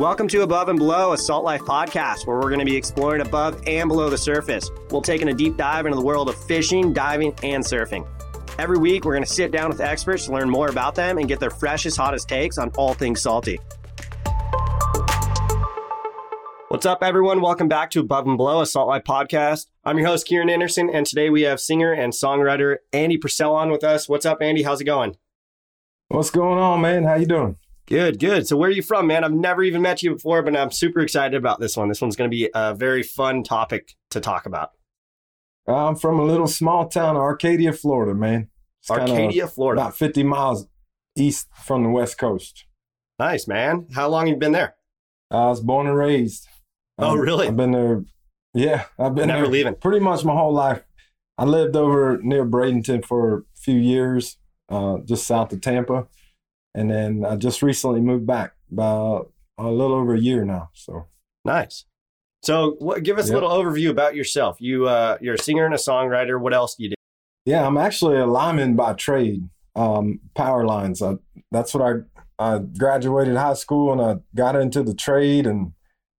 Welcome to Above and Below, a Salt Life podcast where we're going to be exploring above and below the surface. We'll take a deep dive into the world of fishing, diving, and surfing. Every week, we're going to sit down with experts to learn more about them and get their freshest, hottest takes on all things salty. What's up, everyone? Welcome back to Above and Below, a Salt Life podcast. I'm your host, Kieran Anderson, and today we have singer and songwriter Andy Purcell on with us. What's up, Andy? How's it going? What's going on, man? How you doing? Good, good. So, where are you from, man? I've never even met you before, but I'm super excited about this one. This one's going to be a very fun topic to talk about. I'm from a little small town, Arcadia, Florida, man. It's Arcadia, Florida. About 50 miles east from the West Coast. Nice, man. How long have you been there? I was born and raised. Oh, Um, really? I've been there. Yeah, I've been Never there leaving. pretty much my whole life. I lived over near Bradenton for a few years, uh, just south of Tampa, and then I just recently moved back about a little over a year now. So Nice. So, what, give us a little overview about yourself. You, uh, you're a singer and a songwriter. What else do you do? Yeah, I'm actually a lineman by trade. Um, power lines. I, that's what I I graduated high school and I got into the trade and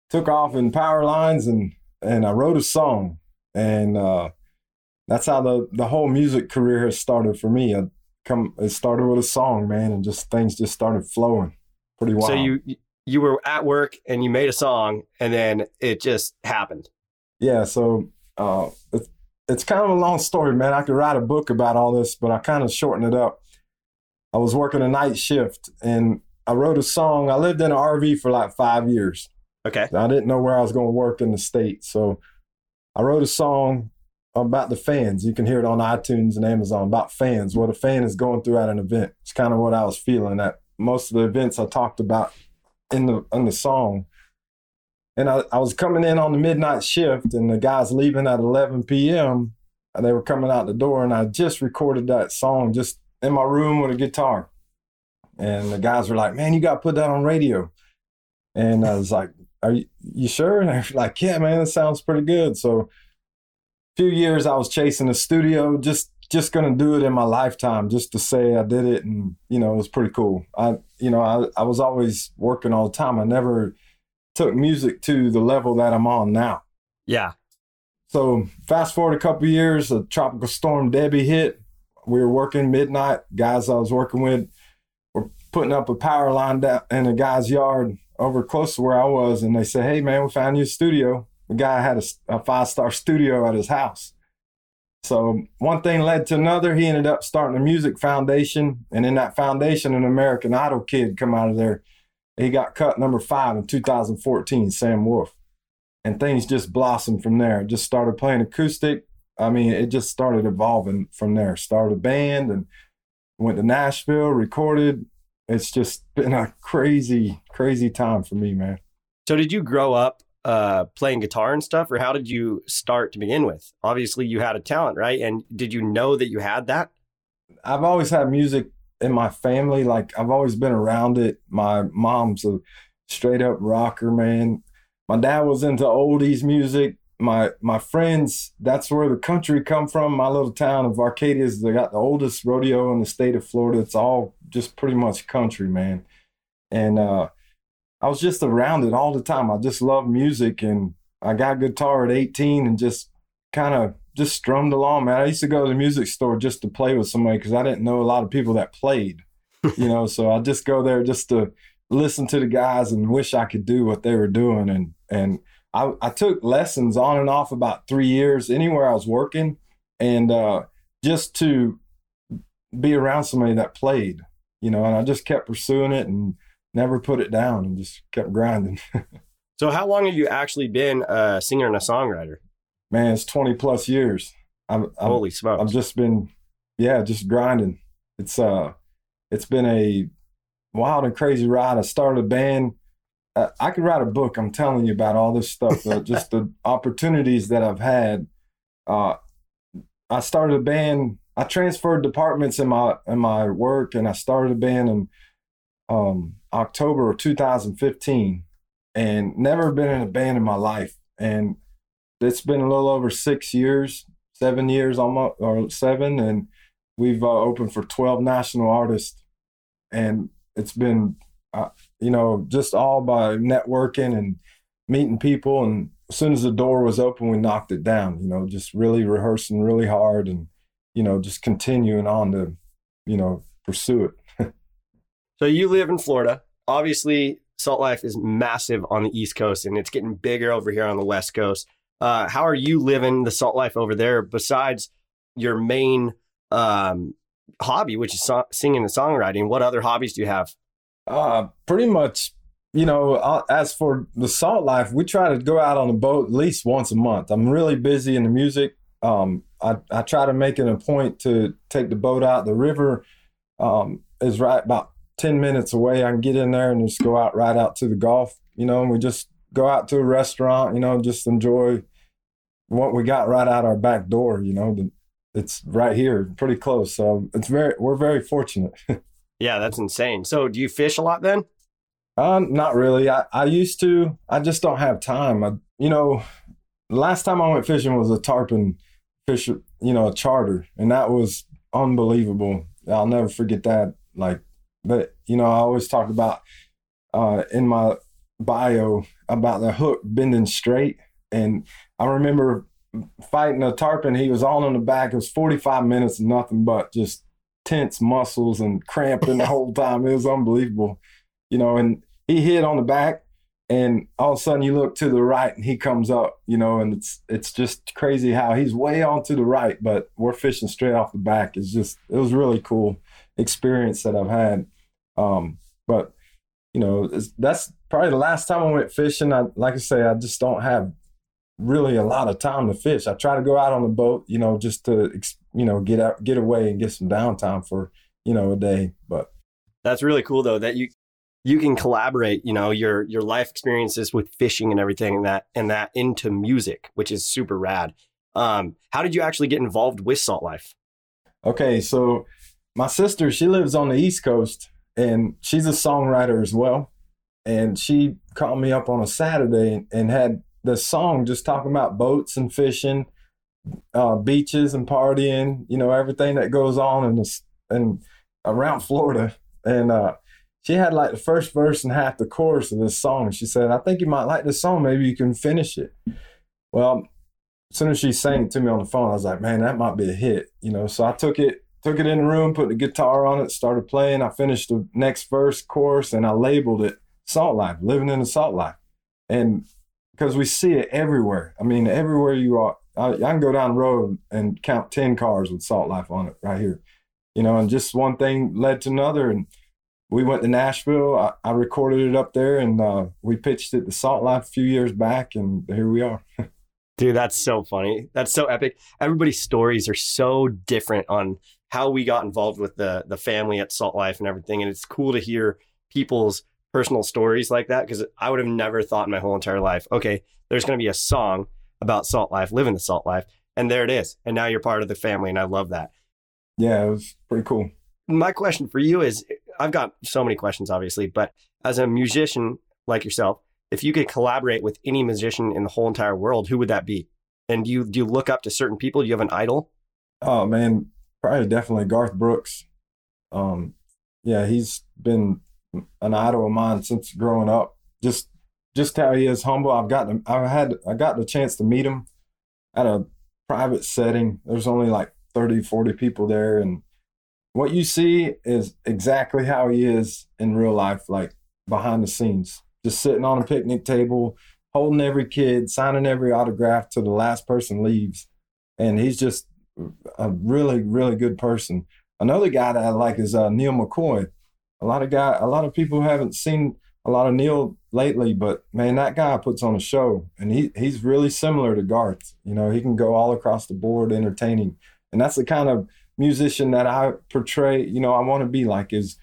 took off in power lines and and I wrote a song and uh, that's how the the whole music career has started for me. I come it started with a song, man, and just things just started flowing. Pretty wild. So you you were at work and you made a song, and then it just happened. Yeah, so uh, it's, it's kind of a long story, man. I could write a book about all this, but I kind of shortened it up. I was working a night shift and I wrote a song. I lived in an RV for like five years. Okay. I didn't know where I was going to work in the state. So I wrote a song about the fans. You can hear it on iTunes and Amazon about fans, what a fan is going through at an event. It's kind of what I was feeling at most of the events I talked about in the in the song. And I, I was coming in on the midnight shift and the guys leaving at 11 p.m. And they were coming out the door and I just recorded that song just in my room with a guitar. And the guys were like, man, you got to put that on radio. And I was like, are you, you sure? And they were like, yeah, man, it sounds pretty good. So few years I was chasing a studio, just just gonna do it in my lifetime, just to say I did it, and you know it was pretty cool. I you know I I was always working all the time. I never took music to the level that I'm on now. Yeah. So fast forward a couple years, a tropical storm Debbie hit. We were working midnight. Guys I was working with were putting up a power line down in a guy's yard over close to where I was, and they said, "Hey man, we found you a studio." The guy had a, a five star studio at his house. So one thing led to another. He ended up starting a music foundation, and in that foundation, an American Idol kid come out of there. He got cut number five in 2014, Sam Woolf and things just blossomed from there. Just started playing acoustic. I mean, it just started evolving from there. Started a band and went to Nashville, recorded. It's just been a crazy, crazy time for me, man. So, did you grow up uh, playing guitar and stuff, or how did you start to begin with? Obviously, you had a talent, right? And did you know that you had that? I've always had music in my family. Like I've always been around it. My mom's a straight up rocker, man. My dad was into oldies music. My my friends, that's where the country come from. My little town of Arcadia is they got the oldest rodeo in the state of Florida. It's all just pretty much country, man. And uh, I was just around it all the time. I just loved music, and I got guitar at 18 and just kind of just strummed along, man. I used to go to the music store just to play with somebody because I didn't know a lot of people that played, you know. So I just go there just to listen to the guys and wish I could do what they were doing. And and I, I took lessons on and off about three years anywhere I was working, and uh, just to be around somebody that played, you know. And I just kept pursuing it and never put it down and just kept grinding. So, how long have you actually been a singer and a songwriter? Man, it's twenty plus years. I'm, I'm Holy smokes! I've just been, yeah, just grinding. It's uh, it's been a wild and crazy ride. I started a band. Uh, I could write a book. I'm telling you about all this stuff. uh, just the opportunities that I've had. Uh, I started a band. I transferred departments in my in my work, and I started a band And um, October of 2015, and never been in a band in my life. And it's been a little over six years, seven years almost, or seven, and we've uh, opened for 12 national artists, and it's been uh, you know, just all by networking and meeting people. And as soon as the door was open, we knocked it down, you know, just really rehearsing really hard and, you know, just continuing on to, you know, pursue it. so you live in Florida. Obviously, Salt Life is massive on the East Coast and it's getting bigger over here on the West Coast. Uh, how are you living the Salt Life over there besides your main um, hobby, which is so- singing and songwriting? What other hobbies do you have? Uh, pretty much, you know, uh, as for the Salt Life, we try to go out on a boat at least once a month. I'm really busy in the music. Um, I, I try to make it a point to take the boat out. The river um, is right about 10 minutes away. I can get in there and just go out right out to the Gulf, you know, and we just go out to a restaurant, you know, just enjoy what we got right out our back door, you know, it's right here, pretty close. So it's very, we're very fortunate. yeah, that's insane. So do you fish a lot then? Uh, not really. I, I used to, I just don't have time. I, you know, last time I went fishing was a tarpon fish, you know, a charter, and that was unbelievable. I'll never forget that. Like, but you know, I always talk about uh, in my bio about the hook bending straight, and I remember fighting a tarpon. He was all on the back. It was 45 minutes nothing but just tense muscles and cramping the whole time. It was unbelievable, you know. And he hit on the back, and all of a sudden you look to the right, and he comes up, you know. And it's it's just crazy how he's way on to the right, but we're fishing straight off the back. It's just it was really cool experience that I've had. Um, but you know, that's probably the last time I went fishing. I like I say, I just don't have really a lot of time to fish. I try to go out on the boat, you know, just to you know get out, get away, and get some downtime for you know a day. But that's really cool though that you you can collaborate, you know, your your life experiences with fishing and everything, and that and that into music, which is super rad. Um, how did you actually get involved with Salt Life? Okay, so my sister she lives on the East Coast, and she's a songwriter as well. And she called me up on a Saturday and had the song just talking about boats and fishing, uh, beaches and partying, you know, everything that goes on in this and around Florida. And uh, she had like the first verse and half the chorus of this song. She said, I think you might like this song. Maybe you can finish it. Well, as soon as she sang it to me on the phone, I was like, man, that might be a hit, you know. So I took it, took it in the room, put the guitar on it, started playing. I finished the next verse, chorus, and I labeled it Salt Life, living in the Salt Life. And because we see it everywhere. I mean, everywhere you are, I, I, can go down the road and count 10 cars with Salt Life on it right here. You know, and just one thing led to another. And we went to Nashville. I, I recorded it up there and uh, we pitched it to Salt Life a few years back. And here we are. Dude, that's so funny. That's so epic. Everybody's stories are so different on how we got involved with the the family at Salt Life and everything. And it's cool to hear people's personal stories like that because I would have never thought in my whole entire life, okay, there's going to be a song about salt life, living the salt life. And there it is. And now you're part of the family. And I love that. Yeah, it was pretty cool. My question for you is I've got so many questions, obviously, but as a musician like yourself, if you could collaborate with any musician in the whole entire world, who would that be? And do you, do you look up to certain people? Do you have an idol? Oh, man, probably definitely Garth Brooks. Um, yeah, he's been an idol of mine since growing up. Just just how he is humble. I've gotten I've had I got the chance to meet him at a private setting. There's only like 30, 40 people there and what you see is exactly how he is in real life, like behind the scenes. Just sitting on a picnic table, holding every kid, signing every autograph till the last person leaves. And he's just a really, really good person. Another guy that I like is uh, Neal McCoy a lot of guy, a lot of people haven't seen a lot of Neal lately, but man, that guy puts on a show, and he he's really similar to Garth. You know, he can go all across the board, entertaining, and that's the kind of musician that I portray. You know, I want to be like is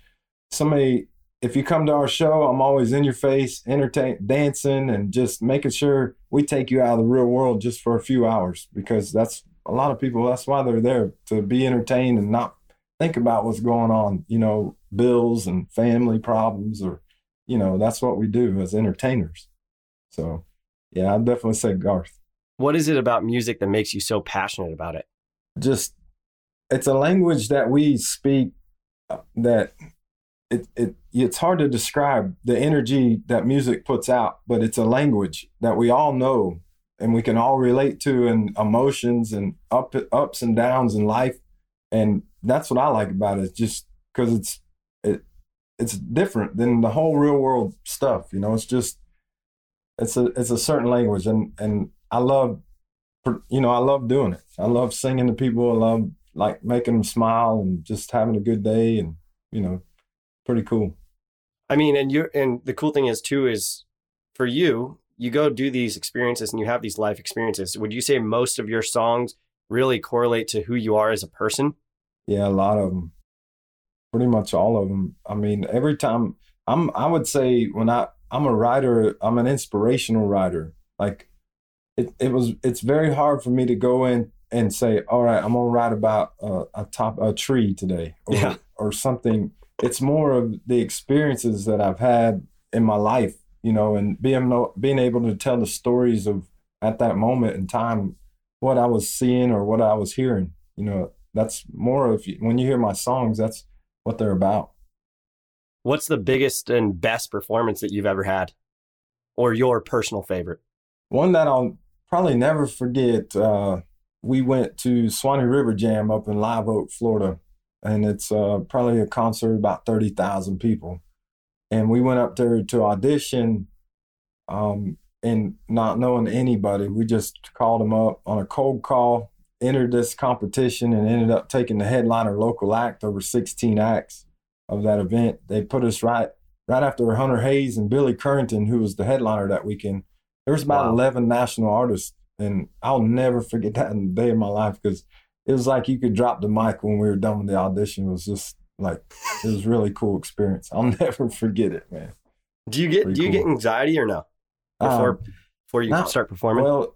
somebody. If you come to our show, I'm always in your face, entertain, dancing, and just making sure we take you out of the real world just for a few hours because that's a lot of people. That's why they're there to be entertained and not think about what's going on, you know, bills and family problems, or, you know, that's what we do as entertainers. So, yeah, I'd definitely say Garth. What is it about music that makes you so passionate about it? Just, it's a language that we speak uh, that it, it it's hard to describe the energy that music puts out, but it's a language that we all know and we can all relate to and emotions and up ups and downs in life. And that's what I like about it, just because it's it it's different than the whole real world stuff. You know, it's just it's a it's a certain language, and and I love you know I love doing it. I love singing to people. I love like making them smile and just having a good day, and you know, pretty cool. I mean, and you're and the cool thing is too is for you, you go do these experiences and you have these life experiences. Would you say most of your songs really correlate to who you are as a person? Yeah, a lot of them. Pretty much all of them. I mean, every time I'm I would say when I I'm a writer, I'm an inspirational writer. Like it it was it's very hard for me to go in and say, "All right, I'm going to write about uh, a top a tree today." Or yeah. or something it's more of the experiences that I've had in my life, you know, and being being able to tell the stories of at that moment in time what I was seeing or what I was hearing. You know, that's more of when you hear my songs, that's what they're about. What's the biggest and best performance that you've ever had, or your personal favorite? One that I'll probably never forget. Uh, we went to Suwannee River Jam up in Live Oak, Florida, and it's uh, probably a concert about 30,000 people. And we went up there to audition um, and not knowing anybody, we just called them up on a cold call, entered this competition, and ended up taking the headliner local act over 16 acts of that event. They put us right right after Hunter Hayes and Billy Currington, who was the headliner that weekend. There was about wow. 11 national artists, and I'll never forget that in the day of my life because – it was like you could drop the mic when we were done with the audition. It was just like it was really cool experience. I'll never forget it, man. Do you get Pretty do you cool. get anxiety or no before um, before you not, start performing? Well,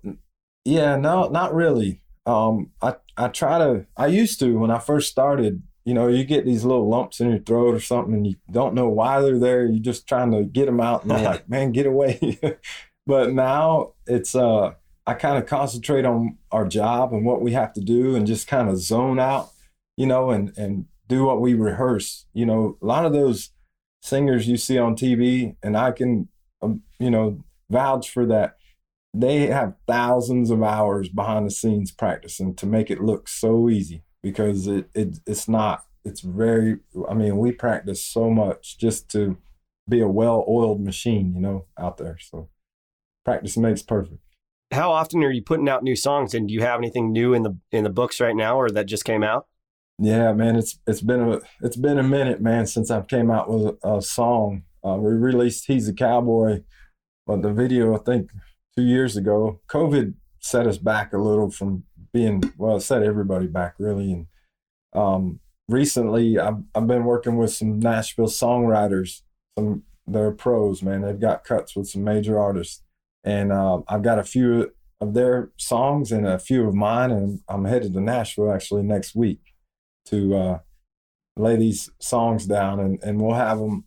yeah, no, not really. Um, I I try to. I used to when I first started. You know, you get these little lumps in your throat or something, and you don't know why they're there. You're just trying to get them out, and they're like, "Man, get away!" but now it's uh I kind of concentrate on our job and what we have to do and just kind of zone out, you know, and, and do what we rehearse. You know, a lot of those singers you see on TV, and I can, um, you know, vouch for that. They have thousands of hours behind the scenes practicing to make it look so easy because it, it it's not. It's very, I mean, we practice so much just to be a well oiled machine, you know, out there. So practice makes perfect how often are you putting out new songs and do you have anything new in the in the books right now or that just came out yeah man it's it's been a it's been a minute man since i've came out with a, song. Uh, we released he's a cowboy but the video i think two years ago. Covid set us back a little from being well it set everybody back really and um, recently I've, I've been working with some nashville songwriters some they're pros man. They've got cuts with some major artists and uh, I've got a few of their songs and a few of mine, and I'm headed to Nashville actually next week to uh, lay these songs down, and, and we'll have them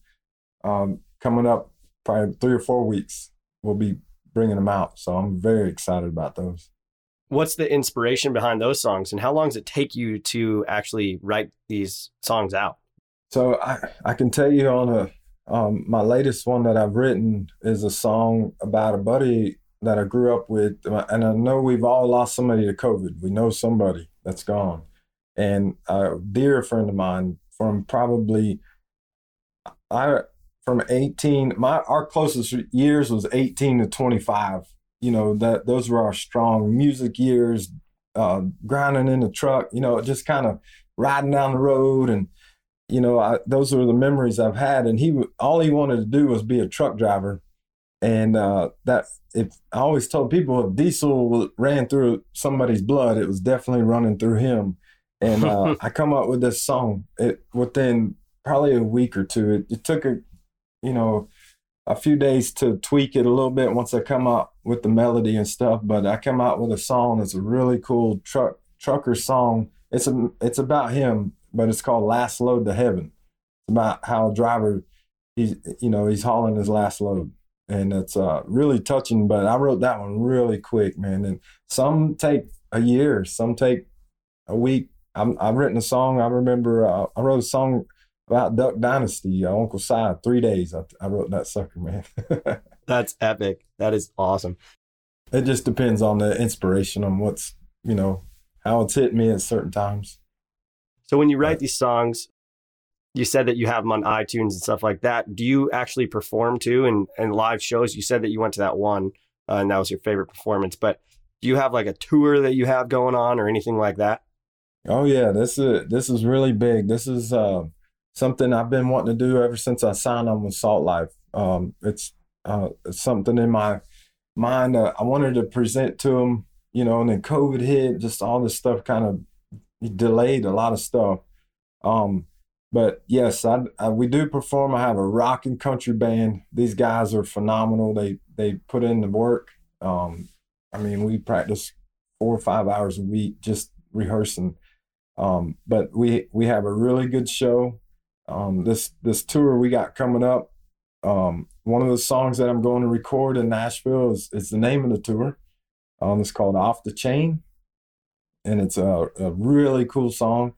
um, coming up probably three or four weeks. We'll be bringing them out, so I'm very excited about those. What's the inspiration behind those songs, and how long does it take you to actually write these songs out? So I, I can tell you on a um, my latest one that I've written is a song about a buddy that I grew up with. And I know we've all lost somebody to COVID. We know somebody that's gone. And a dear friend of mine from probably, I, from 18, my, our closest years was 18 to 25. You know, that those were our strong music years, uh, grinding in the truck, you know, just kind of riding down the road and, you know, I, those are the memories I've had. And he, all he wanted to do was be a truck driver. And uh, that, if I always told people if diesel ran through somebody's blood, it was definitely running through him. And uh, I come up with this song it, within probably a week or two. It, it took a, you know, a few days to tweak it a little bit once I come up with the melody and stuff. But I come out with a song It's a really cool truck trucker song. It's a it's about him but it's called Last Load to Heaven. It's about how a driver, he's you know he's hauling his last load, and it's uh, really touching. But I wrote that one really quick, man. And some take a year, some take a week. I have written a song. I remember uh, I wrote a song about Duck Dynasty, uh, Uncle Si, three days. I, I wrote that sucker, man. That's epic. That is awesome. It just depends on the inspiration on what's, you know, how it's hit me at certain times. So when you write these songs, you said that you have them on iTunes and stuff like that. Do you actually perform too and and live shows? You said that you went to that one uh, and that was your favorite performance, but do you have like a tour that you have going on or anything like that? Oh yeah, this is this is really big. This is uh, something I've been wanting to do ever since I signed on with Salt Life. Um, it's uh, something in my mind uh, I wanted to present to them, you know, and then COVID hit, just all this stuff kind of delayed a lot of stuff. Um, but yes, I, I, we do perform. I have a rock and country band. These guys are phenomenal. They they put in the work. Um, I mean, we practice four or five hours a week just rehearsing. Um, but we we have a really good show. Um, this this tour we got coming up um, one of the songs that I'm going to record in Nashville is, is the name of the tour. Um, it's called Off the Chain, and it's a, a really cool song.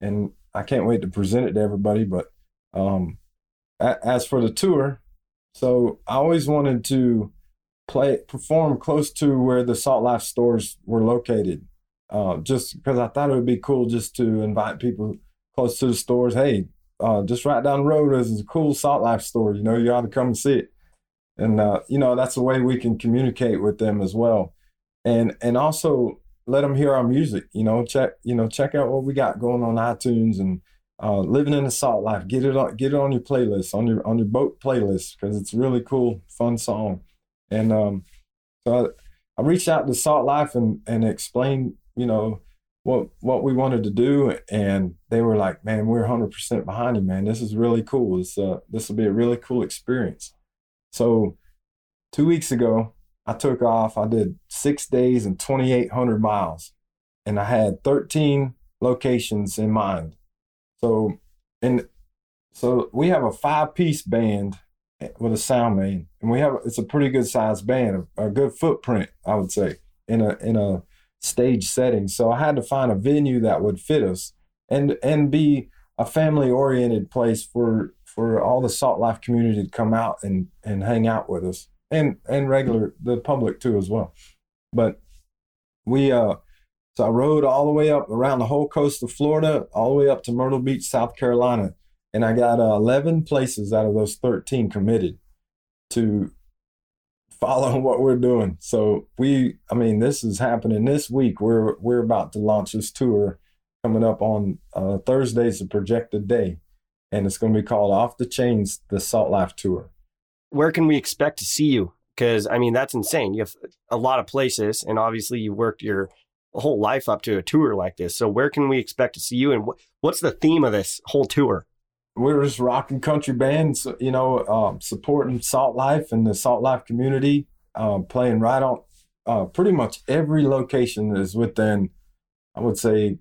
And I can't wait to present it to everybody. But um, a, as for the tour, so I always wanted to play perform close to where the Salt Life stores were located, uh, just because I thought it would be cool just to invite people close to the stores. Hey, uh, just right down the road is a cool Salt Life store. You know, you ought to come and see it. And uh, you know, that's a way we can communicate with them as well, and and also let them hear our music. You know, check you know check out what we got going on iTunes and uh, living in the Salt Life. Get it on get it on your playlist on your on your boat playlist because it's really cool, fun song. And um, so I, I reached out to Salt Life and and explained you know what what we wanted to do, and they were like, "Man, we're 100 percent behind you, man. This is really cool. This uh, this will be a really cool experience." So, two weeks ago, I took off. I did six days and 2,800 miles, and I had 13 locations in mind. So, and so we have a five piece band with a sound man, and we have it's a pretty good sized band, a, a good footprint, I would say, in a in a stage setting. So I had to find a venue that would fit us and and be a family oriented place for for all the Salt Life community to come out and and hang out with us and and regular the public too as well. But we uh so I rode all the way up around the whole coast of Florida, all the way up to Myrtle Beach, South Carolina, and I got uh, 11 places out of those 13 committed to following what we're doing. So we, I mean, this is happening this week. We're we're about to launch this tour coming up on uh, Thursday's the projected day, and it's going to be called Off the Chains: The Salt Life Tour. Where can we expect to see you? Because I mean, that's insane. You have a lot of places, and obviously you worked your whole life up to a tour like this. So where can we expect to see you, and what's the theme of this whole tour? We're just rocking country bands, you know, um, supporting Salt Life and the Salt Life community, um, playing right on uh, pretty much every location is within, I would say,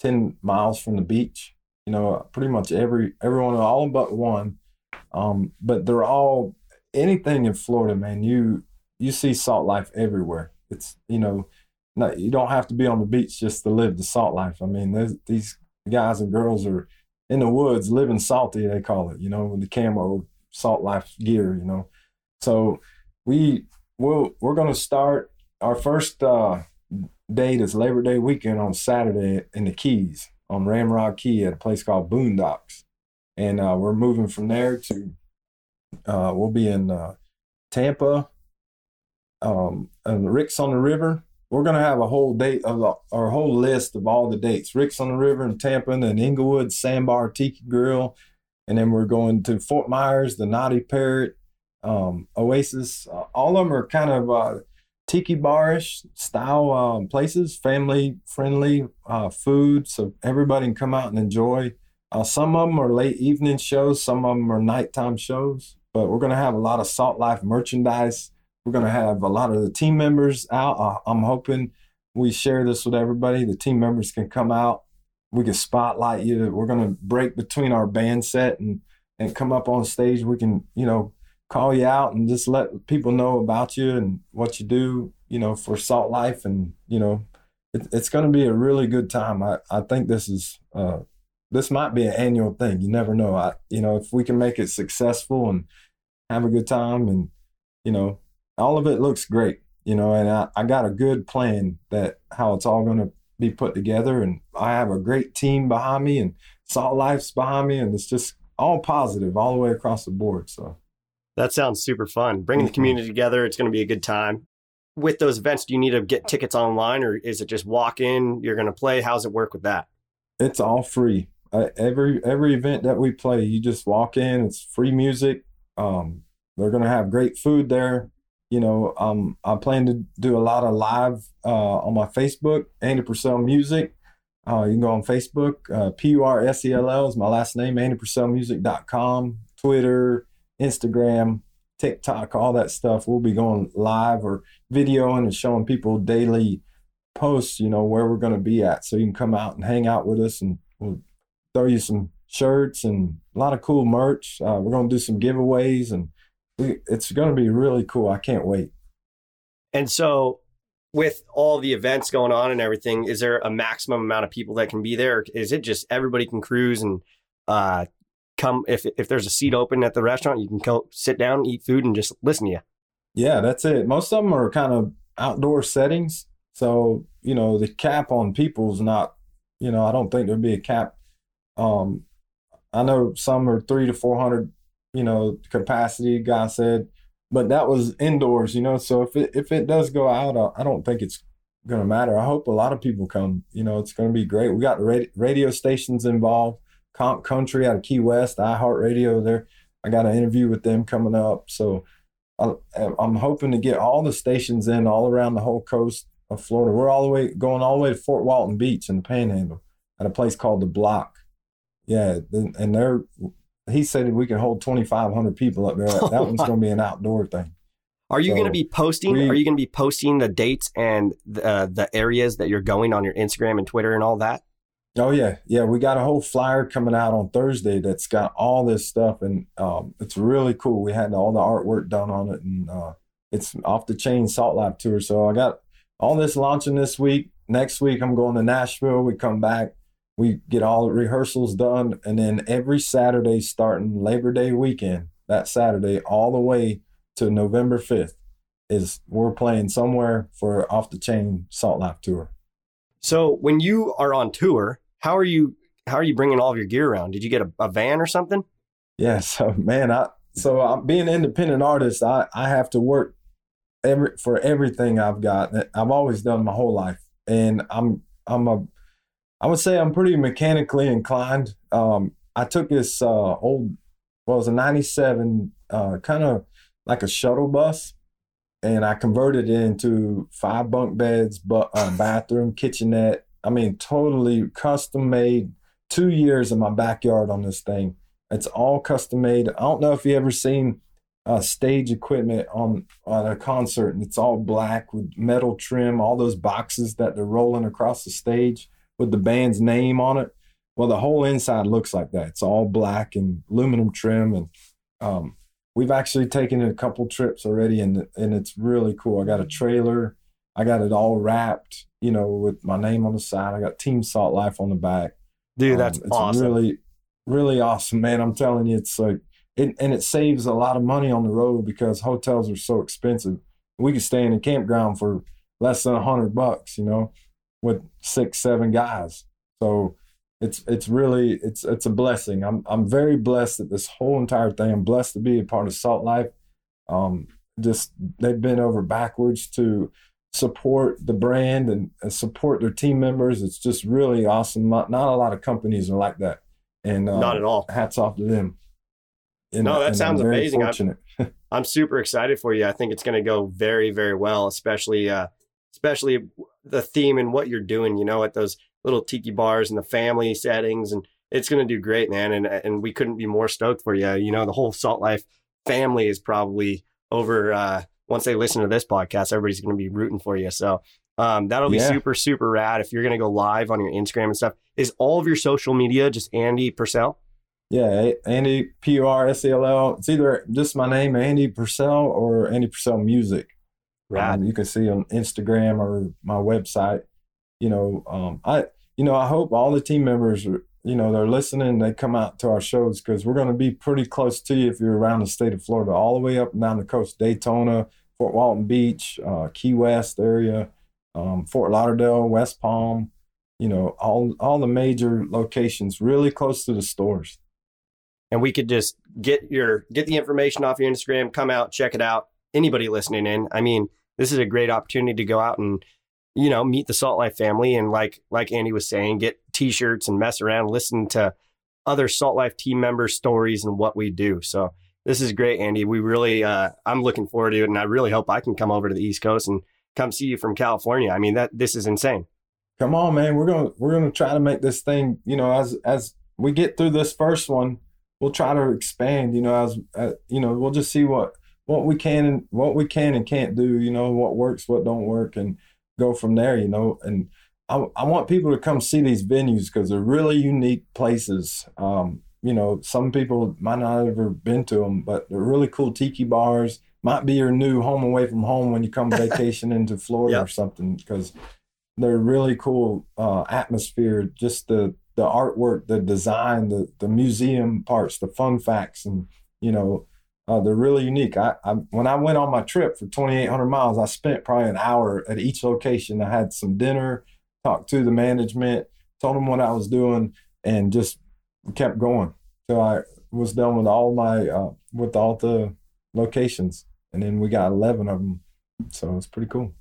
10 miles from the beach. You know, pretty much every, everyone, all but one. Um, but they're all, anything in Florida, man, you, you see Salt Life everywhere. It's, you know, not, you don't have to be on the beach just to live the Salt Life. I mean, these guys and girls are, in the woods, living salty, they call it, you know, with the camo salt life gear, you know. So we we'll, we're gonna start our first uh, date is Labor Day weekend on Saturday in the Keys on Ramrod Key at a place called Boondocks, and uh, we're moving from there to uh, we'll be in uh, Tampa, um, and Rick's on the River, we're going to have a whole date of the, our whole list of all the dates. Rick's on the River in Tampa and Englewood, Sandbar Tiki Grill. And then we're going to Fort Myers, the Naughty Parrot, um, Oasis. Uh, all of them are kind of uh, tiki barish style um, places, family friendly uh, food. So everybody can come out and enjoy. Uh, some of them are late evening shows, some of them are nighttime shows. But we're going to have a lot of Salt Life merchandise we're going to have a lot of the team members out. I'm hoping we share this with everybody. The team members can come out. We can spotlight you. We're going to break between our band set and and come up on stage. We can, you know, call you out and just let people know about you and what you do, you know, for Salt Life. And, you know, it, it's going to be a really good time. I, I think this is uh, this might be an annual thing. You never know. I you know if we can make it successful and have a good time and you know all of it looks great. You know, and I, I got a good plan that how it's all going to be put together, and I have a great team behind me, and Salt Life's behind me, and it's just all positive all the way across the board. So that sounds super fun. Bringing the community together, it's going to be a good time. With those events, do you need to get tickets online, or is it just walk in? You're going to play. How's it work with that? It's all free. Uh, every every event that we play, you just walk in. It's free music. Um, they're going to have great food there you know, um, I plan to do a lot of live uh, on my Facebook, Andy Purcell Music. Uh, you can go on Facebook, uh, P U R S E L L is my last name, AndyPurcellMusic.com, Twitter, Instagram, TikTok, all that stuff. We'll be going live or videoing and showing people daily posts, you know, where we're going to be at. So you can come out and hang out with us and we'll throw you some shirts and a lot of cool merch. Uh, we're going to do some giveaways and it's going to be really cool. I can't wait. And so, with all the events going on and everything, is there a maximum amount of people that can be there? Is it just everybody can cruise and uh, come? If if there's a seat open at the restaurant, you can go sit down, eat food, and just listen to you. Yeah, that's it. Most of them are kind of outdoor settings, so you know the cap on people's not. You know, I don't think there'd be a cap. Um, I know some are three to four hundred you know, capacity, God said, but that was indoors, you know. So if it if it does go out, I don't think it's gonna matter. I hope a lot of people come. You know, it's gonna be great. We got radio stations involved. Conch Country out of Key West, iHeartRadio. There, I got an interview with them coming up. So I'm hoping to get all the stations in all around the whole coast of Florida. We're all the way going all the way to Fort Walton Beach in the Panhandle at a place called the Block. Yeah, and they're he said we can hold 2,500 people up there. That oh one's going to be an outdoor thing. Are you so going to be posting? We, are you going to be posting the dates and the, uh, the areas that you're going on your Instagram and Twitter and all that? Oh yeah, yeah. We got a whole flyer coming out on Thursday that's got all this stuff, and um, it's really cool. We had all the artwork done on it, and uh, it's off the chain Salt Life tour. So I got all this launching this week. Next week I'm going to Nashville. We come back we get all the rehearsals done and then every saturday starting labor day weekend that saturday all the way to november 5th is we're playing somewhere for off the chain salt life tour. So when you are on tour how are you how are you bringing all of your gear around? Did you get a, a van or something? Yeah so man i so i'm being an independent artist i i have to work every for everything i've got i've always done my whole life. And i'm i'm a I would say I'm pretty mechanically inclined. Um, I took this uh, old, well, it was a 97, uh, kind of like a shuttle bus, and I converted it into five bunk beds, but uh, bathroom, kitchenette. I mean, totally custom made. Two years in my backyard on this thing. It's all custom made. I don't know if you ever seen uh, stage equipment on on a concert, and it's all black with metal trim, all those boxes that they're rolling across the stage with the band's name on it. Well, the whole inside looks like that. It's all black and aluminum trim, and um, we've actually taken a couple trips already, and and it's really cool. I got a trailer, I got it all wrapped, you know, with my name on the side. I got Team Salt Life on the back. Dude, that's um, it's awesome. Really, really awesome, man. I'm telling you, it's like it, and it saves a lot of money on the road because hotels are so expensive. We could stay in a campground for less than a hundred bucks, you know with six, seven guys. So it's it's really it's it's a blessing. I'm I'm very blessed that this whole entire thing. I'm blessed to be a part of Salt Life. Um, just they've been over backwards to support the brand and, and support their team members. It's just really awesome. Not, not a lot of companies are like that, and uh, not at all. Hats off to them. And, no, that sounds amazing. I'm, I'm, super excited for you. I think it's going to go very, very well, especially uh, especially the theme and what you're doing, you know, at those little tiki bars and the family settings. And it's going to do great, man. And, and we couldn't be more stoked for you. You know, the whole Salt Life family is probably over, uh, once they listen to this podcast, everybody's going to be rooting for you. So, um, that'll be yeah. super, super rad. If you're going to go live on your Instagram and stuff, is all of your social media just Andy Purcell? Yeah, Andy P U R S E L L. It's either just my name, Andy Purcell, or Andy Purcell Music. Right. Um, you can see on Instagram or my website. You know, um, I you know I hope all the team members are, you know they're listening, they come out to our shows because we're going to be pretty close to you if you're around the state of Florida, all the way up and down the coast, Daytona, Fort Walton Beach, uh, Key West area, um, Fort Lauderdale, West Palm, you know, all all the major locations, really close to the stores. And we could just get your get the information off your Instagram, come out, check it out. Anybody listening in, I mean, this is a great opportunity to go out and you know meet the Salt Life family and like like Andy was saying, get T-shirts and mess around, listen to other Salt Life team members' stories and what we do. So this is great, Andy. We really, uh, I'm looking forward to it, and I really hope I can come over to the East Coast and come see you from California. I mean, that this is insane. Come on, man. We're gonna we're gonna try to make this thing. You know, as as we get through this first one, we'll try to expand. You know, as uh, you know, we'll just see what what we can and what we can and can't do. You know, what works, what don't work, and go from there. You know, and I, I want people to come see these venues because they're really unique places. Um, you know, some people might not have ever been to them, but they're really cool tiki bars. Might be your new home away from home when you come vacation into Florida or something because they're really cool uh, atmosphere. Just the the artwork, the design, the the museum parts, the fun facts, and you know, uh, they're really unique. I, I when I went on my trip for 2,800 miles, I spent probably an hour at each location. I had some dinner, talked to the management, told them what I was doing, and just kept going. So I was done with all my uh, with all the locations, and then we got eleven of them. So it's pretty cool.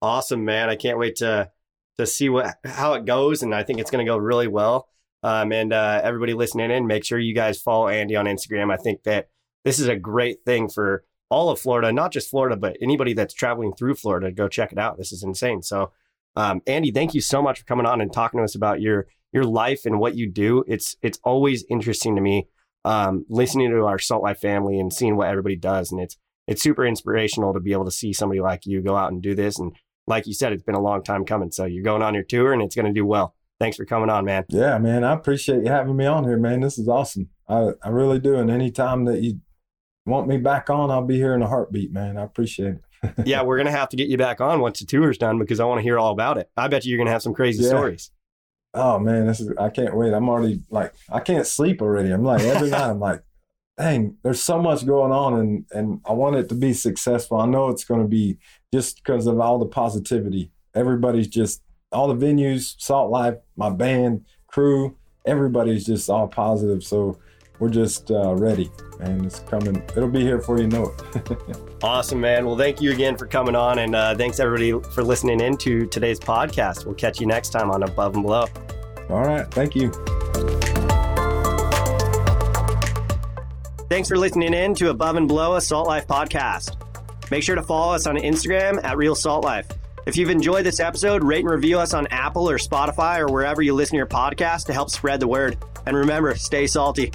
Awesome, man! I can't wait to to see what how it goes, and I think it's going to go really well. Um, and uh, everybody listening in, make sure you guys follow Andy on Instagram. I think that this is a great thing for all of Florida, not just Florida, but anybody that's traveling through Florida. Go check it out. This is insane. So, um, Andy, thank you so much for coming on and talking to us about your your life and what you do. It's it's always interesting to me um, listening to our Salt Life family and seeing what everybody does, and it's it's super inspirational to be able to see somebody like you go out and do this. And like you said, it's been a long time coming. So you're going on your tour, and it's going to do well. Thanks for coming on, man. Yeah, man, I appreciate you having me on here, man. This is awesome. I I really do. And anytime that you want me back on, I'll be here in a heartbeat, man. I appreciate it. yeah, we're gonna have to get you back on once the tour's done because I want to hear all about it. I bet you you're gonna have some crazy yeah. stories. Oh man, this is I can't wait. I'm already like I can't sleep already. I'm like every night I'm like, dang, there's so much going on and and I want it to be successful. I know it's gonna be just because of all the positivity. Everybody's just all the venues, Salt Life, my band, crew, everybody's just all positive. So we're just uh, ready and it's coming. It'll be here before you know it. Awesome man. Well thank you again for coming on and uh, thanks everybody for listening in to today's podcast. We'll catch you next time on above and below. All right. Thank you. Thanks for listening in to above and below a salt life podcast. Make sure to follow us on instagram at real salt life. If you've enjoyed this episode, rate and review us on Apple or Spotify or wherever you listen to your podcast to help spread the word. And remember, stay salty.